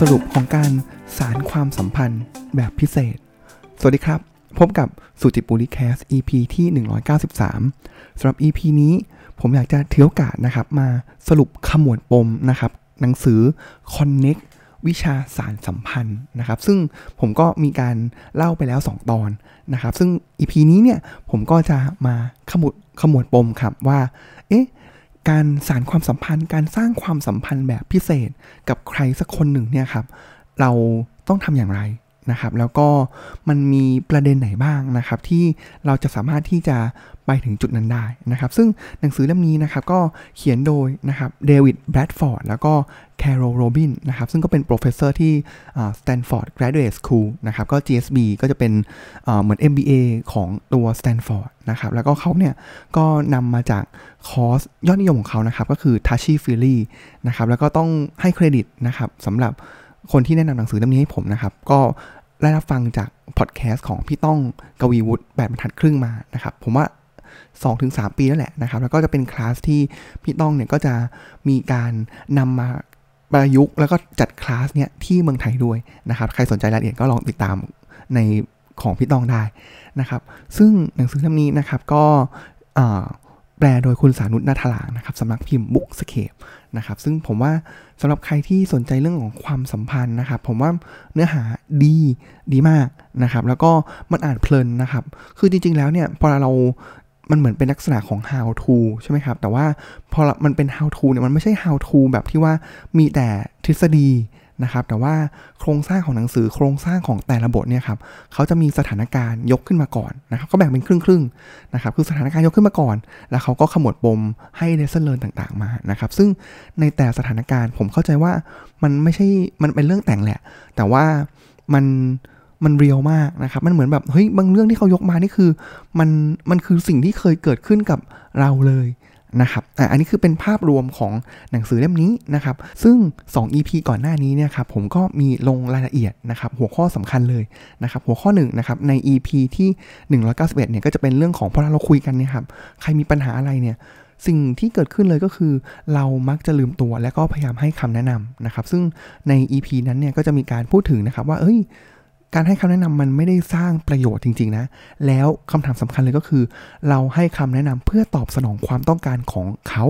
สรุปของการสารความสัมพันธ์แบบพิเศษ สวัสดีครับ พบกับสุจิปุริแคส EP ที่ 193สำหรับ EP นี้ผมอยากจะเที่ยวกาสนะครับ มาสรุปขมวดปมนะครับ หนังสือ Connect วิชาสารสัมพันธ์นะครับ ซึ่งผมก็มีการเล่าไปแล้ว 2 ตอนนะครับ ซึ่ง EP นี้เนี่ยผมก็จะมาขมวดขมวดปมครับว่า เอ๊ะ การสานความสัมพันธ์ การสร้างความสัมพันธ์แบบพิเศษกับใครสักคนหนึ่งเนี่ยครับ เราต้องทำอย่างไร นะครับแล้วก็มันมีประเด็นไหนบ้างนะครับที่เราจะสามารถที่จะไปถึงจุดนั้นได้นะครับซึ่งหนังสือเล่มนี้นะครับก็เขียนโดยนะครับเดวิดแบรดฟอร์ดแล้วก็แครอลโรบินนะครับซึ่งก็เป็น professor ที่สแตนฟอร์ด Graduate School นะครับก็ GSB ก็จะเป็นเหมือน MBA ของตัว Stanford นะครับแล้วก็เขาเนี่ยก็นำมาจากคอร์สยอดนิยมของเขานะครับก็คือ Touchy Feely นะครับแล้วก็ต้องให้เครดิตนะครับสำหรับคนที่แนะนำหนังสือเล่มนี้ให้ผมนะครับ ก็ ได้รับฟังจากพอดแคสต์ของพี่ต้องกวีวุฒิแบบบรรทัดครึ่งมานะครับ ผมว่า 2-3 ปีนั่นแหละนะครับ แล้วก็จะเป็นคลาสที่พี่ต้องเนี่ยก็จะมีการนำมาประยุกต์แล้วก็จัดคลาสเนี่ยที่เมืองไทยด้วยนะครับ ใครสนใจรายละเอียดก็ลองติดตามในของพี่ต้องได้นะครับ ซึ่งหนังสือเล่มนี้นะครับก็แปลโดยคุณสานุตนาถลางนะครับสำนักพิมพ์บุ๊กสเคป นะครับ ซึ่งผมว่าสำหรับใครที่สนใจเรื่องของความสัมพันธ์นะครับ ผมว่าเนื้อหาดีดีมากนะครับ แล้วก็มันอ่านเพลินนะครับ คือจริง ๆ แล้วเนี่ยพอเรามันเหมือนเป็นลักษณะของ how to ใช่ไหมครับ แต่ว่าพอมันเป็น how to เนี่ยมันไม่ใช่ how to แบบที่ว่ามีแต่ทฤษฎี นะครับแต่ว่าโครงสร้างของหนังสือโครงสร้างของแต่ละบทเนี่ยครับเขาจะมีสถานการณ์ยกขึ้นมาก่อนนะครับก็แบ่งเป็นครึ่งครึ่งนะครับคือสถานการณ์ยกขึ้นมาก่อน แล้วเขาก็ขมวดปมให้ lesson learn ต่างๆมานะครับซึ่งในแต่สถานการณ์ผมเข้าใจว่ามันไม่ใช่มันเป็นเรื่องแต่งแหละ แต่ว่ามันมันเรียลมากนะครับมันเหมือนแบบเฮ้ยบางเรื่องที่เขายกมานี่คือมันมันคือสิ่งที่เคยเกิดขึ้นกับเราเลย นะครับอันนี้คือเป็นภาพรวมของหนังสือเล่มนี้นะครับ ซึ่ง 2 EP ก่อนหน้านี้เนี่ยครับผมก็มีลงรายละเอียดนะครับหัวข้อสำคัญเลยนะครับหัวข้อ1นนะครับใน EP ที่ 191เนี่ยก็จะเป็นเรื่องของพอเราคุยกันเนี่ยครับใครมีปัญหาอะไรเนี่ยสิ่งที่เกิดขึ้นเลยก็คือ เรามักจะลืมตัวและก็พยายามให้คำแนะนำนะครับ ซึ่งใน EP นั้นเนี่ยก็จะมีการพูดถึงนะครับว่าเอ้ย การให้คำแนะนำมันไม่ได้สร้างประโยชน์จริง ๆ นะ แล้วคำถามสำคัญเลยก็คือ เราให้คำแนะนำเพื่อตอบสนองความต้องการของเขา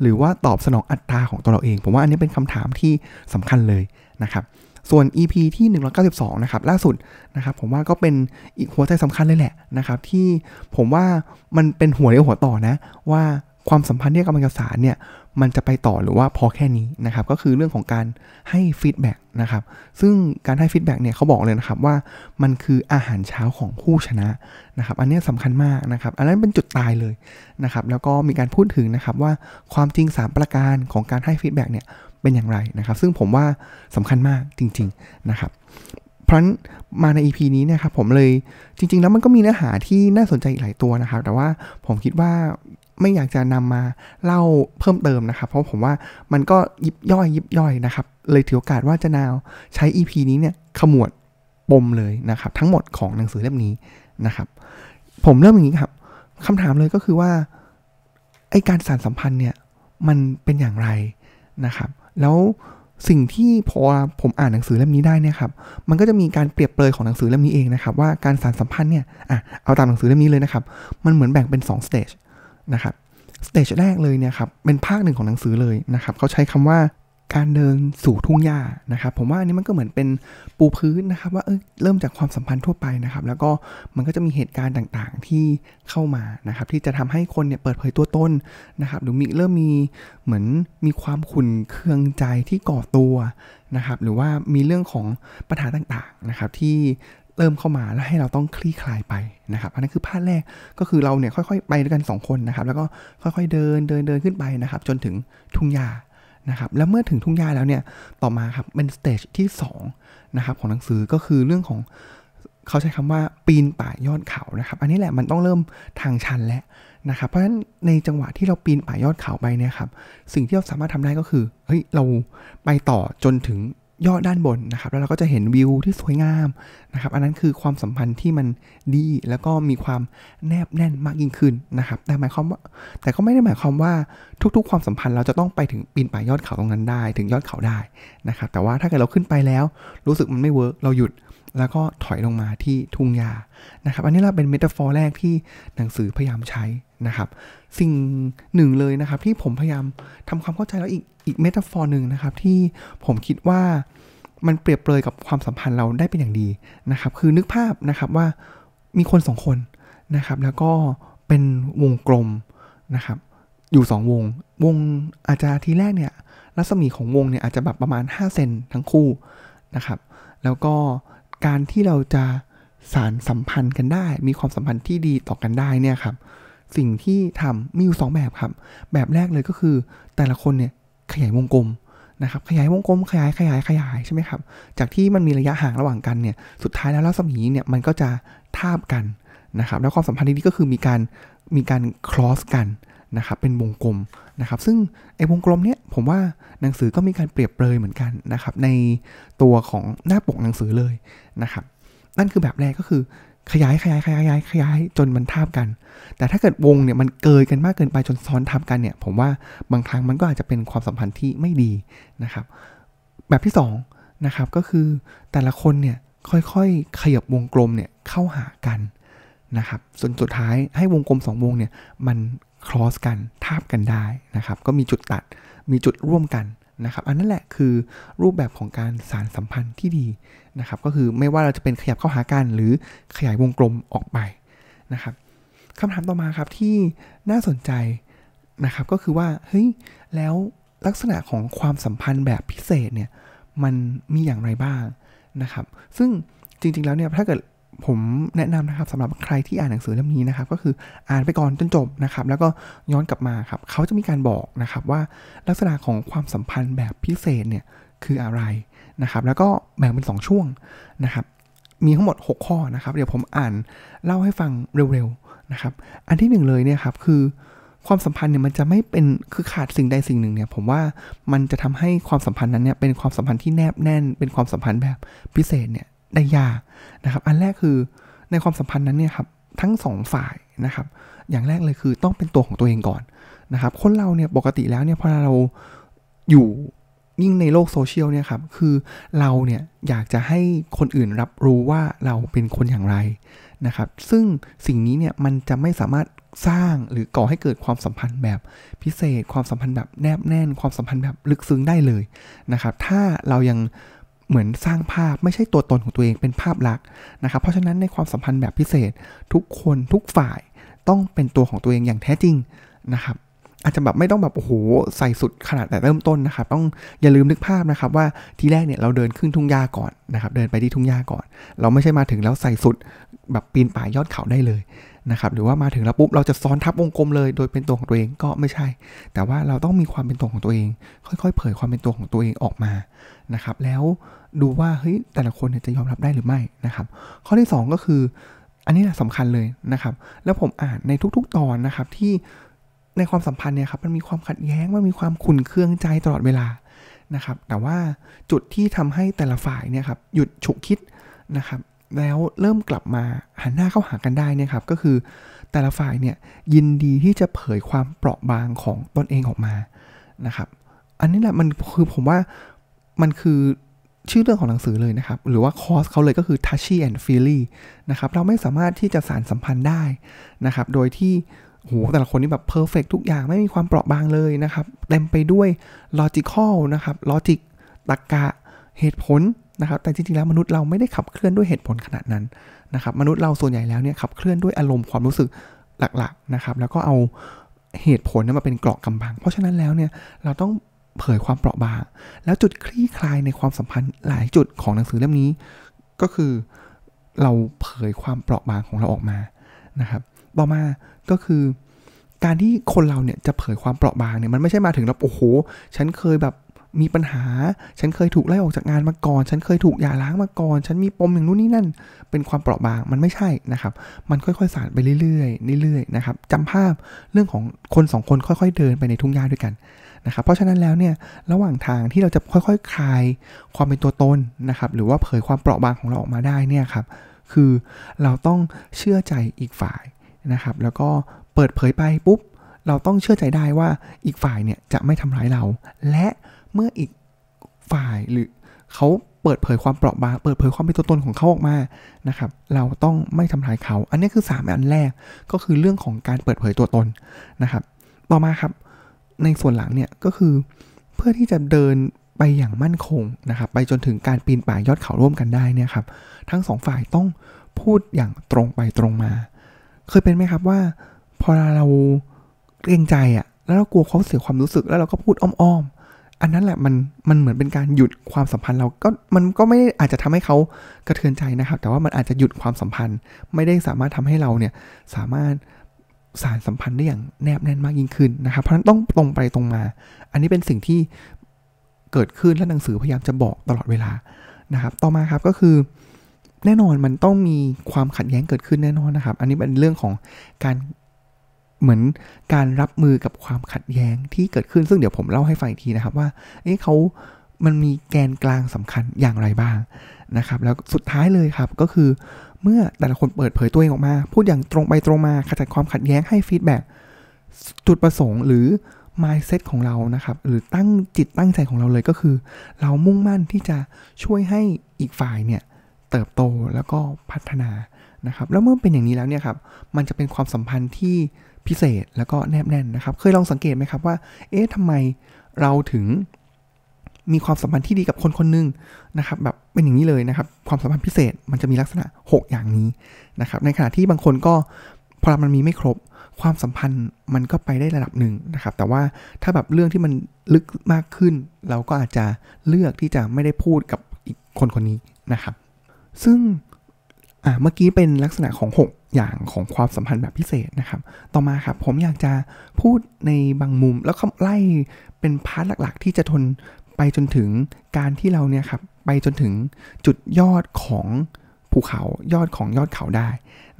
หรือว่าตอบสนองอัตราของตัวเราเอง ผมว่าอันนี้เป็นคำถามที่สำคัญเลยนะครับส่วน EP ที่ 192 นะครับ ล่าสุดนะครับ ผมว่าก็เป็นอีกหัวใจสำคัญเลยแหละนะครับ ที่ผมว่ามันเป็นหัวเรียวหัวต่อนะ ว่า ความสัมพันธ์ที่กำลังจะสารเนี่ยมันจะไปต่อหรือว่าพอแค่นี้นะครับก็คือเรื่องของการให้ฟีดแบ็กนะครับซึ่งการให้ feedback เนี่ยเขาบอกเลยนะครับว่ามันคืออาหารเช้าของผู้ชนะนะครับอันนี้สำคัญมากนะครับอันนั้นเป็นจุดตายเลยนะครับแล้วก็มีการพูดถึงนะครับว่าความจริง 3 ประการของการให้ feedback เนี่ยเป็นอย่างไรนะครับซึ่งผมว่าสำคัญมากจริง ๆนะครับเพราะฉะนั้นมาใน EP นี้เนี่ยครับผมเลยจริง ๆ แล้วมันก็มีเนื้อหาที่น่าสนใจอีกหลายตัวนะครับ แต่ว่าผมคิดว่า ไม่อยากจะนำมาเล่าเพิ่มเติมนะครับ เพราะผมว่ามันก็ยิบย่อยยิบย่อยนะครับ เลยถือโอกาสว่าจะนาวใช้ EP นี้เนี่ยขมวดปมเลยนะครับ ทั้งหมดของหนังสือเล่มนี้นะครับ ผมเริ่มอย่างนี้ครับคำถามเลยก็คือว่าไอการสารสัมพันธ์เนี่ยมันเป็นอย่างไรนะครับ แล้วสิ่งที่พอผมอ่านหนังสือเล่มนี้ได้เนี่ยครับ มันก็จะมีการเปรียบเปรยของหนังสือเล่มนี้เองนะครับ ว่าการสารสัมพันธ์เนี่ยอะเอาตามหนังสือเล่มนี้เลยนะครับ มันเหมือนแบ่งเป็น2 stage นะครับ stage แรกเลยเนี่ยครับเป็นภาคหนึ่งของหนังสือเลยนะครับเขาใช้คำว่าการเดินสู่ทุ่งหญ้านะครับ ผมว่าอันนี้มันก็เหมือนเป็นปูพื้นนะครับ ว่าเออเริ่มจากความสัมพันธ์ทั่วไปนะครับ แล้วก็มันก็จะมีเหตุการณ์ต่างๆที่เข้ามานะครับ ที่จะทำให้คนเนี่ยเปิดเผยตัวตนนะครับ หรือมีเริ่มมีเหมือนมีความขุ่นเคืองใจที่ก่อตัวนะครับ หรือว่ามีเรื่องของปัญหาต่างๆนะครับ ที่ เริ่มเข้ามาแล้วให้เราต้องคลี่คลายไปนะครับอันนั้นคือภาคแรกก็คือเราเนี่ยค่อยๆไปด้วยกัน 2 คนนะครับ แล้วก็ค่อยๆเดินเดินเดินขึ้นไปนะครับ จนถึงทุ่งหญ้านะครับแล้วเมื่อถึงทุ่งหญ้าแล้วเนี่ยต่อมาครับเป็น stage ที่2นะครับของหนังสือก็คือเรื่องของเขาใช้คำว่าปีนป่ายยอดเขานะครับ อันนี้แหละมันต้องเริ่มทางชันแล้วนะครับ เพราะฉะนั้นในจังหวะที่เราปีนป่ายยอดเขาไปเนี่ยครับสิ่งที่เราสามารถทำได้ก็คือเฮ้ยเราไปต่อจนถึง ยอดด้านบนนะครับ แล้วเราก็จะเห็นวิวที่สวยงามนะครับ อันนั้นคือความสัมพันธ์ที่มันดีแล้วก็มีความแนบแน่นมากยิ่งขึ้นนะครับ แต่หมายความว่า แต่ก็ไม่ได้หมายความว่าทุก ๆ ความสัมพันธ์เราจะต้องไปถึงปีนป่ายยอดเขาตรงนั้นได้ ถึงยอดเขาได้นะครับ แต่ว่าถ้าเกิดเราขึ้นไปแล้ว รู้สึกมันไม่ work เราหยุดแล้วก็ถอยลงมาที่ทุ่งหญ้านะครับ อันนี้เราเป็น metaphor แรกที่หนังสือพยายามใช้นะครับ สิ่งหนึ่งเลยนะครับที่ผมพยายามทำความเข้าใจแล้วอีก อีก metaphor หนึ่งนะครับที่ผมคิดว่ามันเปรียบเปรยกับความสัมพันธ์เราได้เป็นอย่างดีนะครับ คือนึกภาพนะครับว่ามีคนสองคนนะครับ แล้วก็เป็นวงกลมนะครับ อยู่สองวง วงอาจจะทีแรกเนี่ยรัศมีของวงเนี่ยอาจจะแบบประมาณ 5 เซนทั้งคู่นะครับ แล้วก็การที่เราจะสารสัมพันธ์กันได้ มีความสัมพันธ์ที่ดีต่อกันได้เนี่ยครับ สิ่งที่ทำมีอยู่ 2 แบบครับ แบบแรกเลยก็คือแต่ละคนเนี่ย ขยายวงกลมนะครับขยายวงกลมขยายขยายขยายใช่ไหมครับจากที่มันมีระยะห่างระหว่างกันเนี่ยสุดท้ายแล้วรัศมีเนี่ยมันก็จะทาบกันนะครับแล้วความสัมพันธ์นี้ก็คือมีการมีการ cross กันนะครับเป็นวงกลมนะครับซึ่งไอ้วงกลมเนี้ยผมว่าหนังสือก็มีการเปรียบเปรยเหมือนกันนะครับในตัวของหน้าปกหนังสือเลยนะครับนั่นคือแบบแรกก็คือ ขยายขยายขยายขยายขยายจนมันทาบกัน แต่ถ้าเกิดวงเนี่ยมันเกยกันมากเกินไปจนซ้อนทับกันเนี่ยผมว่าบางครั้งมันก็อาจจะเป็นความสัมพันธ์ที่ไม่ดีนะครับ แบบที่2นะครับก็คือแต่ละคนเนี่ยค่อยๆ ขยับวงกลมเนี่ยเข้าหากันนะครับส่วนสุดท้ายให้วงกลม 2 วงเนี่ยมันครอสกันทาบกันได้นะครับ ก็มีจุดตัดมีจุดร่วมกัน นะครับ อันนั้นแหละคือรูปแบบของการสารสัมพันธ์ที่ดีนะครับ ก็คือไม่ว่าเราจะเป็นขยับเข้าหากันหรือขยายวงกลมออกไปนะครับคำถามต่อมาครับที่น่าสนใจนะครับก็คือว่าเฮ้ยแล้วลักษณะของความสัมพันธ์แบบพิเศษเนี่ยมันมีอย่างไรบ้างนะครับ ซึ่งจริงๆแล้วเนี่ยถ้าเกิด ผมแนะนำนะครับสำหรับใครที่อ่านหนังสือเล่มนี้นะครับ ก็คืออ่านไปก่อนจนจบนะครับ แล้วก็ย้อนกลับมาครับเขาจะมีการบอกนะครับว่าลักษณะของความสัมพันธ์แบบพิเศษเนี่ยคืออะไรนะครับ แล้วก็แบ่งเป็น 2 ช่วงนะครับ มีทั้งหมด 6 ข้อนะครับ เดี๋ยวผมอ่านเล่าให้ฟังเร็วๆนะครับ อันที่หนึ่งเลยเนี่ยครับคือความสัมพันธ์เนี่ยมันจะไม่เป็นคือขาดสิ่งใดสิ่งหนึ่งเนี่ยผมว่ามันจะทำให้ความสัมพันธ์นั้นเนี่ยเป็นความสัมพันธ์ที่แนบแน่น เป็นความสัมพันธ์แบบพิเศษเนี่ย ได้ยากนะครับ อันแรกคือในความสัมพันธ์นั้นเนี่ยครับทั้งสองฝ่ายนะครับ อย่างแรกเลยคือต้องเป็นตัวของตัวเองก่อนนะครับ คนเราเนี่ยปกติแล้วเนี่ยพอเราอยู่ยิ่งในโลกโซเชียลเนี่ยครับ คือเราเนี่ยอยากจะให้คนอื่นรับรู้ว่าเราเป็นคนอย่างไรนะครับ ซึ่งสิ่งนี้เนี่ยมันจะไม่สามารถสร้างหรือก่อให้เกิดความสัมพันธ์แบบพิเศษ ความสัมพันธ์แบบแนบแน่น ความสัมพันธ์แบบลึกซึ้งได้เลยนะครับ ถ้าเรายัง เหมือนสร้างภาพไม่ใช่ตัวตนของตัวเองเป็นภาพลักษณ์นะครับ เพราะฉะนั้นในความสัมพันธ์แบบพิเศษ ทุกคนทุกฝ่ายต้องเป็นตัวของตัวเองอย่างแท้จริงนะครับอาจจะแบบไม่ต้องแบบโอ้โหใส่สุดขนาดแต่เริ่มต้นนะครับต้องอย่าลืมนึกภาพนะครับว่าทีแรกเนี่ยเราเดินขึ้นทุ่งหญ้าก่อนนะครับเดินไปที่ทุ่งหญ้าก่อน เราไม่ใช่มาถึงแล้วใส่สุดแบบปีนป่ายยอดเขาได้เลย นะครับหรือว่ามาถึงแล้วปุ๊บเราจะซ้อนทับวงกลมเลย โดยเป็นตัวของตัวเองก็ไม่ใช่ แต่ว่าเราต้องมีความเป็นตัวของตัวเอง ค่อยๆ เผยความเป็นตัวของตัวเองออกมานะครับแล้วดูว่าเฮ้ยแต่ละคนจะยอมรับได้หรือไม่นะครับข้อที่ 2 ก็คือ อันนี้แหละสำคัญเลยนะครับแล้วผมอ่านในทุกๆ ตอนนะครับที่ในความสัมพันธ์เนี่ยครับมันมีความขัดแย้งมันมีความขุ่นเคืองใจตลอดเวลานะครับแต่ว่าจุดที่ทำให้แต่ละฝ่ายเนี่ยครับหยุดฉุกคิดนะครับ แล้วเริ่มกลับมาหันหน้าเข้าหากันได้เนี่ยครับ ก็คือแต่ละฝ่ายเนี่ยยินดีที่จะเผยความเปราะบางของตนเองออกมานะครับ อันนี้แหละมันคือผมว่ามันคือชื่อเรื่องของหนังสือเลยนะครับ หรือว่าคอร์สเขาเลยก็คือ touchy and feely นะครับ เราไม่สามารถที่จะสารสัมพันธ์ได้นะครับ โดยที่โหแต่ละคนนี่แบบเพอร์เฟกทุกอย่างไม่มีความเปราะบางเลยนะครับ เต็มไปด้วย logical นะครับ logic ตรรกะเหตุผล นะครับแต่จริงๆแล้วมนุษย์เราไม่ได้ขับเคลื่อนด้วยเหตุผลขนาดนั้นนะครับมนุษย์เราส่วนใหญ่แล้วเนี่ยขับเคลื่อนด้วยอารมณ์ความรู้สึกหลักๆนะครับแล้วก็เอาเหตุผลนั้นมาเป็นเกราะกำบัง เพราะฉะนั้นแล้วเนี่ยเราต้องเผยความเปราะบาง แล้วจุดคลี่คลายในความสัมพันธ์หลายจุดของหนังสือเล่มนี้ ก็คือเราเผยความเปราะบางของเราออกมานะครับต่อมาก็คือการที่คนเราเนี่ยจะเผยความเปราะบางเนี่ยมันไม่ใช่มาถึงแล้วโอ้โห ฉันเคยแบบ มีปัญหา ฉันเคยถูกไล่ออกจากงานมาก่อน ฉันเคยถูกหย่าร้างมาก่อน ฉันมีปมอย่างนู้นนี่นั่น เป็นความเปราะบาง มันไม่ใช่นะครับ มันค่อยๆสานไปเรื่อยๆ เรื่อยๆ นะครับจำภาพเรื่องของคนสองคนค่อยๆ เดินไปในทุ่งหญ้าด้วยกันนะครับ เพราะฉะนั้นแล้วเนี่ย ระหว่างทางที่เราจะค่อยๆคคลายความเป็นตัวตนนะครับ หรือว่าเผยความเปราะบางของเราออกมาได้เนี่ยครับ คือเราต้องเชื่อใจอีกฝ่ายนะครับ แล้วก็เปิดเผยไปปุ๊บ เราต้องเชื่อใจได้ว่าอีกฝ่ายเนี่ยจะไม่ทำร้ายเรา และ เมื่ออีกฝ่ายหรือเขาเปิดเผยความเปราะบางเปิดเผยความเป็นตัวตนของเขาออกมานะครับ เราต้องไม่ทำลายเขา อันนี้คือ 3 อันแรกก็คือเรื่องของการเปิดเผยตัวตนนะครับ ต่อมาครับ ในส่วนหลังเนี่ยก็คือเพื่อที่จะเดินไปอย่างมั่นคงนะครับ ไปจนถึงการปีนป่ายยอดเขาร่วมกันได้เนี่ยครับ ทั้งสองฝ่ายต้องพูดอย่างตรงไปตรงมา เคยเป็นไหมครับว่า พอเราเกรงใจอะ่ะแล้วเรากลัวเขาเสียความรู้สึกแล้วเราก็พูดอ้อม อันนั้นแหละมันมันเหมือนเป็นการหยุดความสัมพันธ์เราก็มันก็ไม่อาจจะทำให้เขากระเทือนใจนะครับ แต่ว่ามันอาจจะหยุดความสัมพันธ์ ไม่ได้สามารถทำให้เราเนี่ยสามารถสารสัมพันธ์ได้อย่างแนบแน่นมากยิ่งขึ้นนะครับ เพราะฉะนั้นต้องตรงไปตรงมา อันนี้เป็นสิ่งที่เกิดขึ้นและหนังสือพยายามจะบอกตลอดเวลานะครับ ต่อมาครับก็คือแน่นอนมันต้องมีความขัดแย้งเกิดขึ้นแน่นอนนะครับ อันนี้เป็นเรื่องของการ เหมือนการรับมือกับความขัดแย้งที่เกิดขึ้นซึ่งเดี๋ยวผมเล่าให้ฟังอีกทีนะครับว่า เอ๊ะเขามันมีแกนกลางสำคัญอย่างไรบ้างนะครับ แล้วสุดท้ายเลยครับก็คือเมื่อแต่ละคนเปิดเผยตัวเองออกมา พูดอย่างตรงไปตรงมาขจัดความขัดแย้งให้ฟีดแบ็จุดประสงค์หรือ mindset ของเรานะครับ หรือตั้งจิตตั้งใจของเราเลยก็คือ เรามุ่งมั่นที่จะช่วยให้อีกฝ่ายเนี่ยเติบโตแล้วก็พัฒนานะครับ แล้วเมื่อเป็นอย่างนี้แล้วเนี่ยครับ มันจะเป็นความสัมพันธ์ที่ พิเศษแล้วก็แนบแน่นนะครับ เคยลองสังเกตไหมครับว่า เอ๊ะทำไมเราถึงมีความสัมพันธ์ที่ดีกับคนคนหนึ่งนะครับแบบเป็นอย่างนี้เลยนะครับ ความสัมพันธ์พิเศษมันจะมีลักษณะ 6 อย่างนี้นะครับ ในขณะที่บางคนก็พอมันมีไม่ครบความสัมพันธ์มันก็ไปได้ระดับหนึ่งนะครับ แต่ว่าถ้าแบบเรื่องที่มันลึกมากขึ้น เราก็อาจจะเลือกที่จะไม่ได้พูดกับอีกคนคนนี้นะครับ ซึ่งเมื่อกี้เป็นลักษณะของ 6 อย่างของความสัมพันธ์แบบพิเศษนะครับ ต่อมาครับผมอยากจะพูดในบางมุม แล้วไล่เป็น part หลักๆ ที่จะทนไปจนถึงการที่เราเนี่ยครับไปจนถึงจุดยอดของภูเขายอดของยอดเขาได้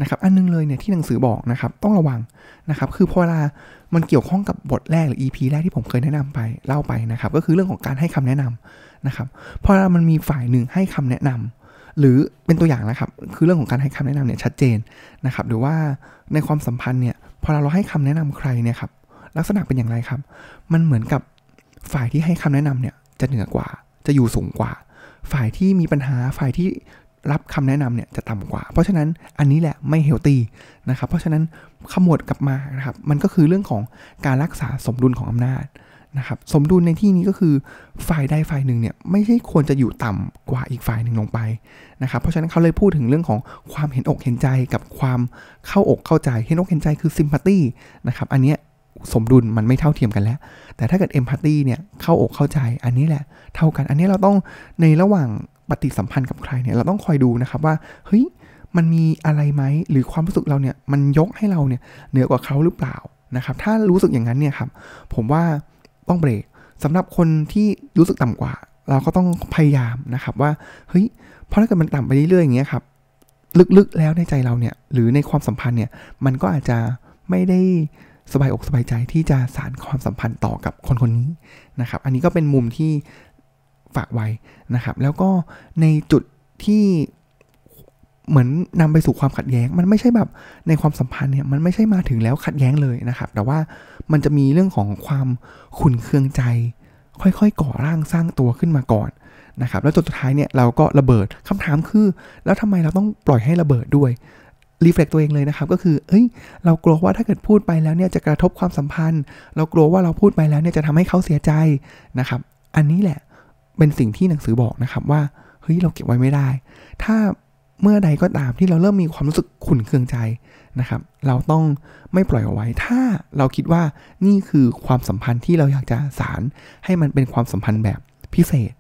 นะครับ อันนึงเลยเนี่ยที่หนังสือบอกนะครับต้องระวังนะครับ คือพอเวลามันเกี่ยวข้องกับบทแรกหรือ EP แรกที่ผมเคยแนะนำไปเล่าไปนะครับ ก็คือเรื่องของการให้คำแนะนำนะครับพอเวลามันมีฝ่ายหนึ่งให้คำแนะนำ หรือเป็นตัวอย่างนะครับ คือเรื่องของการให้คำแนะนำเนี่ยชัดเจนนะครับ หรือว่าในความสัมพันธ์เนี่ยพอเราให้คำแนะนำใครเนี่ยครับลักษณะเป็นอย่างไรครับ มันเหมือนกับฝ่ายที่ให้คำแนะนำเนี่ยจะเหนือกว่า จะอยู่สูงกว่า ฝ่ายที่มีปัญหาฝ่ายที่รับคำแนะนำเนี่ยจะต่ำกว่า เพราะฉะนั้นอันนี้แหละไม่เฮลตี้นะครับ เพราะฉะนั้นขมวดกลับมานะครับ มันก็คือเรื่องของการรักษาสมดุลของอำนาจ นะครับสมดุลในที่นี้ก็คือฝ่ายใดฝ่ายหนึ่งเนี่ยไม่ใช่ควรจะอยู่ต่ำกว่าอีกฝ่ายหนึ่งลงไปนะครับเพราะฉะนั้นเขาเลยพูดถึงเรื่องของความเห็นอกเห็นใจกับความเข้าอกเข้าใจเห็นอกเห็นใจคือซิมพัตตีนะครับอันนี้สมดุลมันไม่เท่าเทียมกันแล้ว แต่ถ้าเกิดเอมพัตตีเนี่ยเข้าอกเข้าใจอันนี้แหละเท่ากัน อันนี้เราต้องในระหว่างปฏิสัมพันธ์กับใครเนี่ยเราต้องคอยดูนะครับว่าเฮ้ยมันมีอะไรไหมหรือความรู้สึกเราเนี่ยมันยกให้เราเนี่ยเหนือกว่าเขาหรือเปล่านะครับถ้ารู้สึกอย่างนั้นเนี่ยครับผมว่า ต้องเบรกสำหรับคนที่รู้สึกต่ำกว่า เราก็ต้องพยายามนะครับว่าเฮ้ยเพราะถ้าเกิดมันต่ำไปเรื่อยๆอย่างเงี้ยครับลึกๆแล้วในใจเราเนี่ยหรือในความสัมพันธ์เนี่ยมันก็อาจจะไม่ได้สบายอกสบายใจที่จะสารความสัมพันธ์ต่อกับคนคนนี้นะครับ อันนี้ก็เป็นมุมที่ฝากไว้นะครับ แล้วก็ในจุดที่เหมือนนำไปสู่ความขัดแย้ง มันไม่ใช่แบบในความสัมพันธ์เนี่ยมันไม่ใช่มาถึงแล้วขัดแย้งเลยนะครับ แต่ว่า มันจะมีเรื่องของความขุนเคืองใจ ค่อยๆก่อร่างสร้างตัวขึ้นมาก่อนนะครับแล้วจนสุดท้ายเนี่ยเราก็ระเบิดคำถามคือ แล้วทำไมเราต้องปล่อยให้ระเบิดด้วยรีเฟล็กตัวเองเลยนะครับก็คือเอ้ยเรากลัวว่าถ้าเกิดพูดไปแล้วเนี่ยจะกระทบความสัมพันธ์ เรากลัวว่าเราพูดไปแล้วเนี่ยจะทำให้เขาเสียใจนะครับ อันนี้แหละเป็นสิ่งที่หนังสือบอกนะครับว่าเฮ้ยเราเก็บไว้ไม่ได้ ถ้าเมื่อใดก็ตามที่เราเริ่มมีความรู้สึกขุ่นเคืองใจ นะครับ เราต้องไม่ปล่อยเอาไว้ ถ้าเราคิดว่านี่คือความสัมพันธ์ที่เราอยากจะสารให้มันเป็นความสัมพันธ์แบบพิเศษ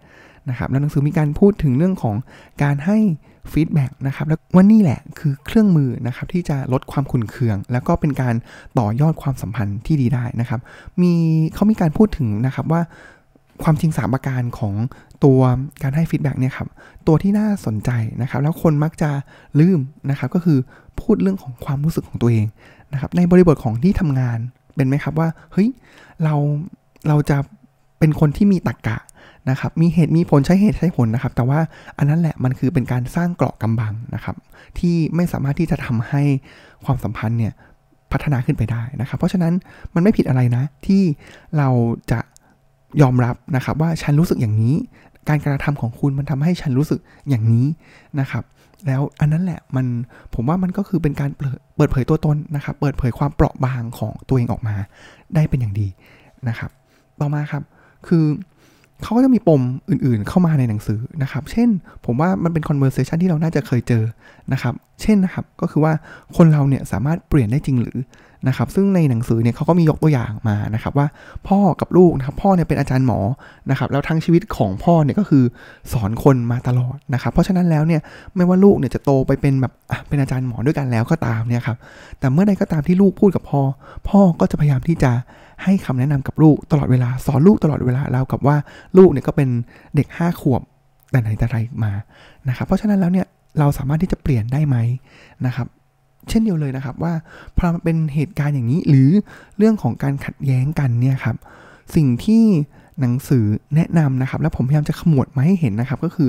นะครับ แล้วหนังสือมีการพูดถึงเรื่องของการให้ฟีดแบ็กนะครับแล้วว่านี่แหละคือเครื่องมือนะครับที่จะลดความขุ่นเคือง แล้วก็เป็นการต่อยอดความสัมพันธ์ที่ดีได้นะครับ มีเขามีการพูดถึงนะครับว่าความจริงสามประการของตัวการให้ฟีดแบ็กเนี่ยครับตัวที่น่าสนใจนะครับ แล้วคนมักจะลืมนะครับก็คือ พูดเรื่องของความรู้สึกของตัวเองนะครับ ในบริบทของที่ทำงานเป็นไหมครับว่าเฮ้ยเราเราจะเป็นคนที่มีตรรกกะนะครับ มีเหตุมีผลใช้เหตุใช้ผลนะครับ แต่ว่าอันนั้นแหละมันคือเป็นการสร้างเกราะกำบังนะครับ ที่ไม่สามารถที่จะทำให้ความสัมพันธ์เนี่ยพัฒนาขึ้นไปได้นะครับ เพราะฉะนั้นมันไม่ผิดอะไรนะ ที่เราจะยอมรับนะครับ ว่าฉันรู้สึกอย่างนี้ การกระทำของคุณมันทำให้ฉันรู้สึกอย่างนี้นะครับ แล้วอันนั้นแหละมันผมว่ามันก็คือเป็นการเปิดเผยตัวตนนะครับ เปิดเผยความเปราะบางของตัวเองออกมา ได้เป็นอย่างดีนะครับ ต่อมาครับ คือเขาก็จะมีปมอื่นๆเข้ามาในหนังสือนะครับ เช่น ผมว่ามันเป็น conversation ที่เราน่าจะเคยเจอนะครับ เช่นนะครับ ก็คือว่าคนเราเนี่ยสามารถเปลี่ยนได้จริงหรือ นะครับซึ่งในหนังสือเนี่ยเขาก็มียกตัวอย่างมานะครับว่าพ่อกับลูกนะครับพ่อเนี่ยเป็นอาจารย์หมอนะครับแล้วทั้งชีวิตของพ่อเนี่ยก็คือสอนคนมาตลอดนะครับเพราะฉะนั้นแล้วเนี่ยไม่ว่าลูกเนี่ยจะโตไปเป็นแบบเป็นอาจารย์หมอด้วยกันแล้วก็ตามเนี่ยครับแต่เมื่อใดก็ตามที่ลูกพูดกับพ่อ พ่อก็จะพยายามที่จะให้คำแนะนำกับลูกตลอดเวลาสอนลูกตลอดเวลาแล้วกับว่าลูกเนี่ยก็เป็นเด็กห้าขวบแต่ไหนแต่ไรมานะครับเพราะฉะนั้นแล้วเนี่ยเราสามารถที่จะเปลี่ยนได้ไหมนะครับ เช่นเดียวเลยนะครับว่าพอมันเป็นเหตุการณ์อย่างนี้หรือเรื่องของการขัดแย้งกันเนี่ยครับสิ่งที่หนังสือแนะนำนะครับ แล้วผมพยายามจะขมวดมาให้เห็นนะครับ ก็คือ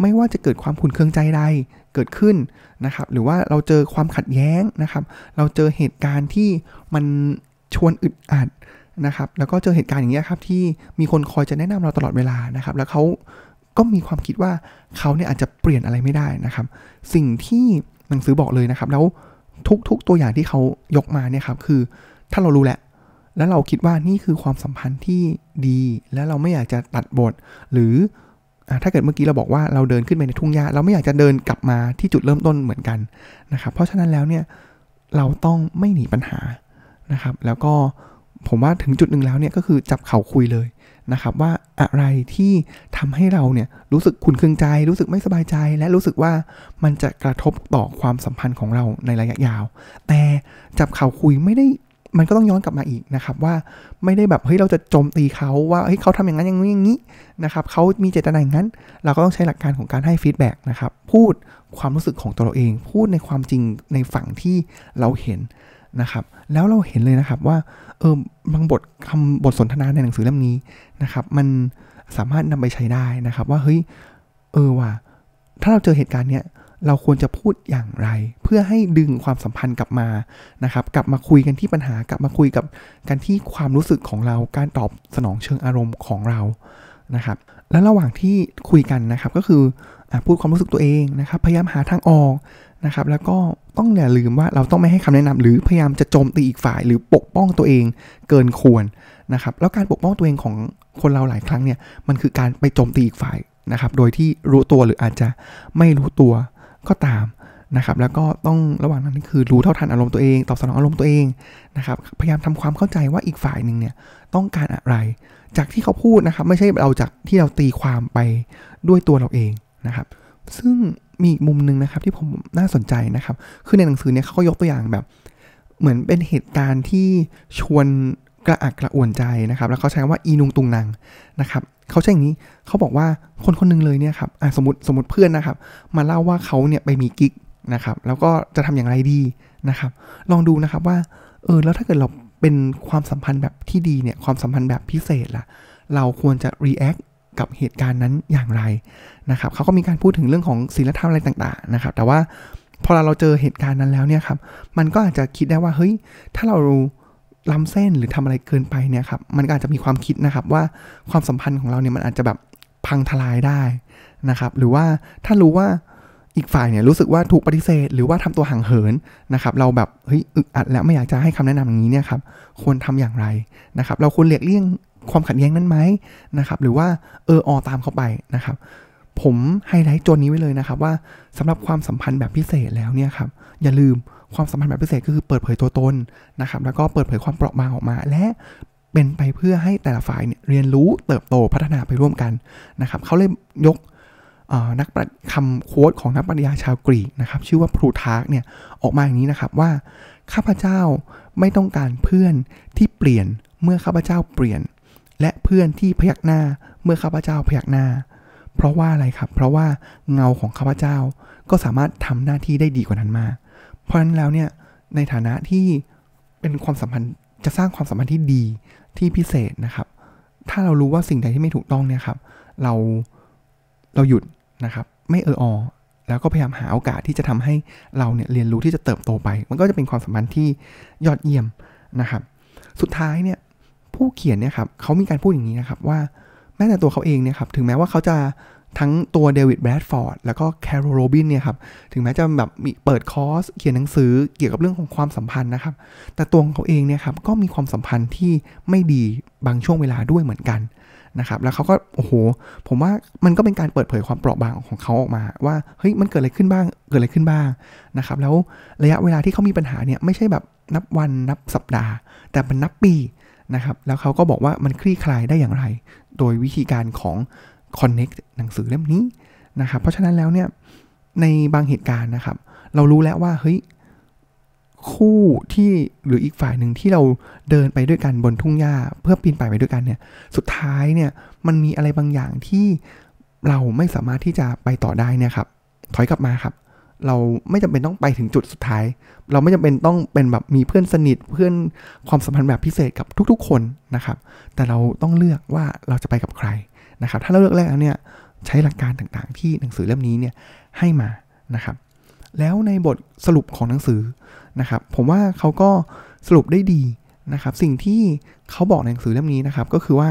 ไม่ว่าจะเกิดความขุ่นเคืองใจใดเกิดขึ้นนะครับ หรือว่าเราเจอความขัดแย้งนะครับ เราเจอเหตุการณ์ที่มันชวนอึดอัดนะครับ แล้วก็เจอเหตุการณ์อย่างนี้ครับที่มีคนคอยจะแนะนำเราตลอดเวลานะครับ แล้วเขาก็มีความคิดว่าเขาเนี่ยอาจจะเปลี่ยนอะไรไม่ได้นะครับ สิ่งที่หนังสือบอกเลยนะครับ แล้ว ทุกๆตัวอย่างที่เขายกมาเนี่ยครับคือถ้าเรารู้แหละ แล้วเราคิดว่านี่คือความสัมพันธ์ที่ดี แล้วเราไม่อยากจะตัดบท หรือถ้าเกิดเมื่อกี้เราบอกว่าเราเดินขึ้นไปในทุ่งหญ้าเราไม่อยากจะเดินกลับมาที่จุดเริ่มต้นเหมือนกันนะครับ เพราะฉะนั้นแล้วเนี่ยเราต้องไม่หนีปัญหานะครับ แล้วก็ผมว่าถึงจุดหนึ่งแล้วเนี่ยก็คือจับเข่าคุยเลย นะครับว่าอะไรที่ทำให้เราเนี่ยรู้สึกขุนเคืองใจ รู้สึกไม่สบายใจ และรู้สึกว่ามันจะกระทบต่อความสัมพันธ์ของเราในระยะยาว แต่จับเข่าคุยไม่ได้มันก็ต้องย้อนกลับมาอีกนะครับว่าไม่ได้แบบเฮ้ยเราจะโจมตีเขาว่าเฮ้ยเขาทำอย่างนั้นอย่างนี้อย่างนี้นะครับเขามีเจตนาอย่างนั้น เราก็ต้องใช้หลักการของการให้ฟีดแบ็กนะครับพูดความรู้สึกของตัวเราเอง พูดในความจริงในฝั่งที่เราเห็น นะครับ แล้วเราเห็นเลยนะครับว่าเออบางบทคำบทสนทนาในหนังสือเล่มนี้นะครับ มันสามารถนำไปใช้ได้นะครับ ว่าเฮ้ยเออว่ะถ้าเราเจอเหตุการณ์เนี้ยเราควรจะพูดอย่างไร เพื่อให้ดึงความสัมพันธ์กลับมานะครับ กลับมาคุยกันที่ปัญหากลับมาคุยกับกันที่ความรู้สึกของเราการตอบสนองเชิงอารมณ์ของเรานะครับ แล้วระหว่างที่คุยกันนะครับก็คืออพูดความรู้สึกตัวเองนะครับ พยายามหาทางออก นะครับ แล้วก็ต้องอย่าลืมว่าเราต้องไม่ให้คำแนะนำหรือพยายามจะโจมตีอีกฝ่าย หรือปกป้องตัวเองเกินควรนะครับ แล้วการปกป้องตัวเองของคนเราหลายครั้งเนี่ยมันคือการไปโจมตีอีกฝ่ายนะครับ โดยที่รู้ตัวหรืออาจจะไม่รู้ตัวก็ตามนะครับแล้วก็ต้องระหว่างนั้นคือรู้เท่าทันอารมณ์ตัวเองตอบสนองอารมณ์ตัวเองนะครับพยายามทำความเข้าใจว่าอีกฝ่ายหนึ่งเนี่ยต้องการอะไร จากที่เขาพูดนะครับไม่ใช่เราจากที่เราตีความไปด้วยตัวเราเองนะครับ ซึ่งมีอีกมุมหนึ่งนะครับที่ผมน่าสนใจนะครับ คือในหนังสือเนี่ยเขาก็ยกตัวอย่างแบบ เหมือนเป็นเหตุการณ์ที่ชวนกระอักกระอ่วนใจนะครับ แล้วเขาใช้คำว่าอีนุงตุงนางนะครับเขาใช้อย่างนี้เขาบอกว่าคนคนนึงเลยเนี่ยครับสมมติสมมติเพื่อนนะครับ มาเล่าว่าเขาเนี่ยไปมีกิ๊กนะครับแล้วก็จะทำอย่างไรดีนะครับ ลองดูนะครับว่าเออแล้วถ้าเกิดเราเป็นความสัมพันธ์แบบที่ดีเนี่ยความสัมพันธ์แบบพิเศษล่ะ เราควรจะ react กับเหตุการณ์นั้นอย่างไรนะครับเขาก็มีการพูดถึงเรื่องของศีลธรรมอะไรต่างๆนะครับ แต่ว่าพอเราเจอเหตุการณ์นั้นแล้วเนี่ยครับมันก็อาจจะคิดได้ว่าเฮ้ยถ้าเราล้ำเส้นหรือทำอะไรเกินไปเนี่ยครับมันก็อาจจะมีความคิดนะครับว่าความสัมพันธ์ของเราเนี่ยมันอาจจะแบบพังทลายได้นะครับ หรือว่าถ้ารู้ว่าอีกฝ่ายเนี่ยรู้สึกว่าถูกปฏิเสธ หรือว่าทำตัวห่างเหินนะครับ เราแบบเฮ้ยอึดอัดแล้วไม่อยากจะให้คำแนะนำอย่างนี้เนี่ยครับควรทำอย่างไรนะครับ เราควรเลียกเลี่ยง ความขัดแย้งนั้นไหมนะครับ หรือว่าเอออตามเข้าไปนะครับ ผมไฮไลท์โจนนี้ไว้เลยนะครับว่าสำหรับความสัมพันธ์แบบพิเศษแล้วเนี่ยครับอย่าลืมความสัมพันธ์แบบพิเศษก็คือเปิดเผยตัวตนนะครับ แล้วก็เปิดเผยความเปราะบางออกมา และเป็นไปเพื่อให้แต่ละฝ่ายเรียนรู้เติบโตพัฒนาไปร่วมกันนะครับเขาเลยยกนักคำโค้ดของนักปรัชญาชาวกรีกนะครับ ชื่อว่าพลูทาร์กเนี่ยออกมาอย่างนี้นะครับว่าข้าพเจ้าไม่ต้องการเพื่อนที่เปลี่ยนเมื่อข้าพเจ้าเปลี่ยน และเพื่อนที่พยักหน้าเมื่อข้าพเจ้าพยักหน้า เพราะว่าอะไรครับ เพราะว่าเงาของข้าพเจ้าก็สามารถทำหน้าที่ได้ดีกว่านั้นมา เพราะฉะนั้นแล้วเนี่ยในฐานะที่เป็นความสัมพันธ์จะสร้างความสัมพันธ์ที่ดีที่พิเศษนะครับ ถ้าเรารู้ว่าสิ่งใดที่ไม่ถูกต้องเนี่ยครับ เราเราหยุดนะครับ ไม่เอออแล้วก็พยายามหาโอกาสที่จะทำให้เราเนี่ยเรียนรู้ที่จะเติบโตไป มันก็จะเป็นความสัมพันธ์ที่ยอดเยี่ยมนะครับ สุดท้ายเนี่ย เขียนเนี่ยครับเขามีการพูดอย่างนี้นะครับว่าแม้แต่ตัวเขาเองเนี่ยครับถึงแม้ว่าเขาจะทั้งตัวเดวิดแบรดฟอร์ดแล้วก็แคโรโรบินเนี่ยครับถึงแม้จะแบบมีเปิดคอร์สเขียนหนังสือเกี่ยวกับเรื่องของความสัมพันธ์นะครับ แต่ตัวของเขาเองเนี่ยครับก็มีความสัมพันธ์ที่ไม่ดีบางช่วงเวลาด้วยเหมือนกันนะครับแล้วเขาก็โอ้โห ผมว่ามันก็เป็นการเปิดเผยความเปราะบางของเขาออกมา ว่าเฮ้ยมันเกิดอะไรขึ้นบ้างเกิดอะไรขึ้นบ้างนะครับแล้วระยะเวลาที่เขามีปัญหาเนี่ยไม่ใช่แบบนับวันนับสัปดาห์ แต่มันนับปี นะครับแล้วเขาก็บอกว่ามันคลี่คลายได้อย่างไร โดยวิธีการของ Connect หนังสือเล่มนี้นะครับเพราะฉะนั้นแล้วเนี่ยในบางเหตุการณ์นะครับ เรารู้แล้วว่าเฮ้ยคู่ที่หรืออีกฝ่ายหนึ่งที่เราเดินไปด้วยกันบนทุ่งหญ้า เพื่อปีนป่ายไปด้วยกันเนี่ยสุดท้ายเนี่ยมันมีอะไรบางอย่างที่เราไม่สามารถที่จะไปต่อได้เนี่ยครับถอยกลับมาครับ เราไม่จำเป็นต้องไปถึงจุดสุดท้าย เราไม่จำเป็นต้องเป็นแบบมีเพื่อนสนิท เพื่อนความสัมพันธ์แบบพิเศษกับทุกๆ คนนะครับ แต่เราต้องเลือกว่าเราจะไปกับใครนะครับ ถ้าเราเลือกแล้วเนี่ยใช้หลักการต่างๆ ที่หนังสือเล่มนี้เนี่ยให้มานะครับ แล้วในบทสรุปของหนังสือนะครับ ผมว่าเขาก็สรุปได้ดีนะครับ สิ่งที่เขาบอกในหนังสือเล่มนี้นะครับ ก็คือว่า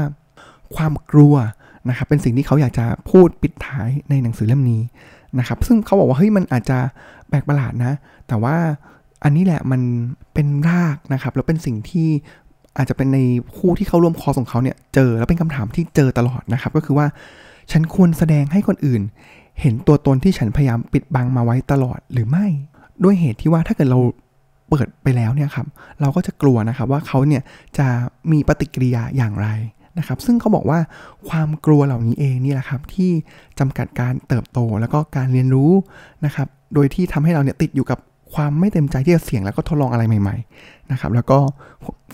ความกลัวนะครับเป็นสิ่งที่เขาอยากจะพูดปิดท้ายในหนังสือเล่มนี้ นะครับซึ่งเขาบอกว่าเฮ้ยมันอาจจะแปลกประหลาดนะ แต่ว่าอันนี้แหละมันเป็นรากนะครับ แล้วเป็นสิ่งที่อาจจะเป็นในคู่ที่เขาร่วมคอของเขาเนี่ยเจอแล้วเป็นคำถามที่เจอตลอดนะครับ ก็คือว่าฉันควรแสดงให้คนอื่น เห็นตัวตนที่ฉันพยายามปิดบังมาไว้ตลอดหรือไม่ ด้วยเหตุที่ว่าถ้าเกิดเราเปิดไปแล้วเนี่ยครับเราก็จะกลัวนะครับว่าเขาเนี่ยจะมีปฏิกิริยาอย่างไร นะครับ ซึ่งเขาบอกว่าความกลัวเหล่านี้เองนี่แหละครับที่จำกัดการเติบโตแล้วก็การเรียนรู้นะครับ โดยที่ทำให้เราเนี่ยติดอยู่กับความไม่เต็มใจที่จะเสี่ยงแล้วก็ทดลองอะไรใหม่ๆนะครับ แล้วก็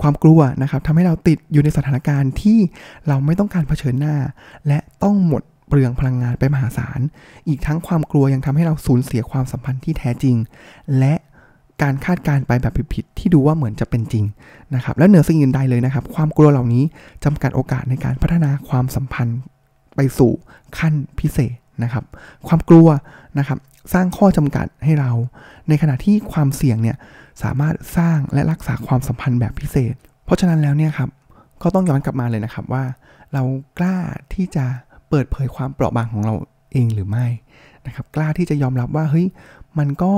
ความกลัวนะครับทำให้เราติดอยู่ในสถานการณ์ที่เราไม่ต้องการเผชิญหน้า และต้องหมดเปลืองพลังงานไปมหาศาล อีกทั้งความกลัวยังทำให้เราสูญเสียความสัมพันธ์ที่แท้จริง และ การคาดการไปแบบผิดๆที่ดูว่าเหมือนจะเป็นจริงนะครับและเหนือสิ่งอื่นใดเลยนะครับ ความกลัวเหล่านี้จำกัดโอกาสในการพัฒนาความสัมพันธ์ไปสู่ขั้นพิเศษนะครับ ความกลัวนะครับสร้างข้อจำกัดให้เรา ในขณะที่ความเสี่ยงเนี่ยสามารถสร้างและรักษาความสัมพันธ์แบบพิเศษ เพราะฉะนั้นแล้วเนี่ยครับก็ต้องย้อนกลับมาเลยนะครับว่า เรากล้าที่จะเปิดเผยความเปราะบางของเราเองหรือไม่นะครับ กล้าที่จะยอมรับว่าเฮ้ยมันก็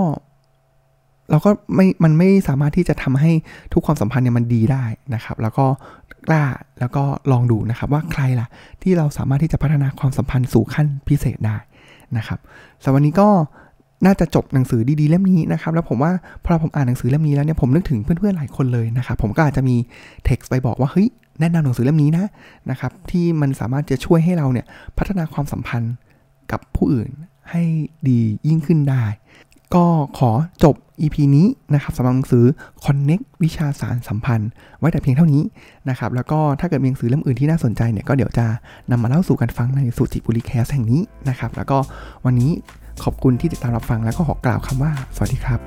เราก็ไม่มันไม่สามารถที่จะทำให้ทุกความสัมพันธ์เนี่ยมันดีได้นะครับ แล้วก็กล้าแล้วก็ลองดูนะครับว่าใครล่ะที่เราสามารถที่จะพัฒนาความสัมพันธ์สู่ขั้นพิเศษได้นะครับสำหรับวันนี้ก็น่าจะจบหนังสือดีๆเล่มนี้นะครับ แล้วผมว่าพอผมอ่านหนังสือเล่มนี้แล้วเนี่ยผมนึกถึงเพื่อนๆหลายคนเลยนะครับผมก็อาจจะมีเท็กซ์ไปบอกว่าเฮ้ยแนะนำหนังสือเล่มนี้นะนะครับ ที่มันสามารถจะช่วยให้เราเนี่ยพัฒนาความสัมพันธ์กับผู้อื่นให้ดียิ่งขึ้นได้ ก็ขอจบ EP นี้นะครับสำหรับหนังสือ Connect วิชาสารสัมพันธ์ ไว้แต่เพียงเท่านี้นะครับแล้วก็ถ้าเกิดมีหนังสือเล่มอื่นที่น่าสนใจเนี่ยก็เดี๋ยวจะนำมาเล่าสู่กันฟังในสุจิบุรีแคสแห่งนี้นะครับแล้วก็วันนี้ขอบคุณที่ติดตามรับฟังแล้วก็ขอกล่าวคำว่า สวัสดีครับ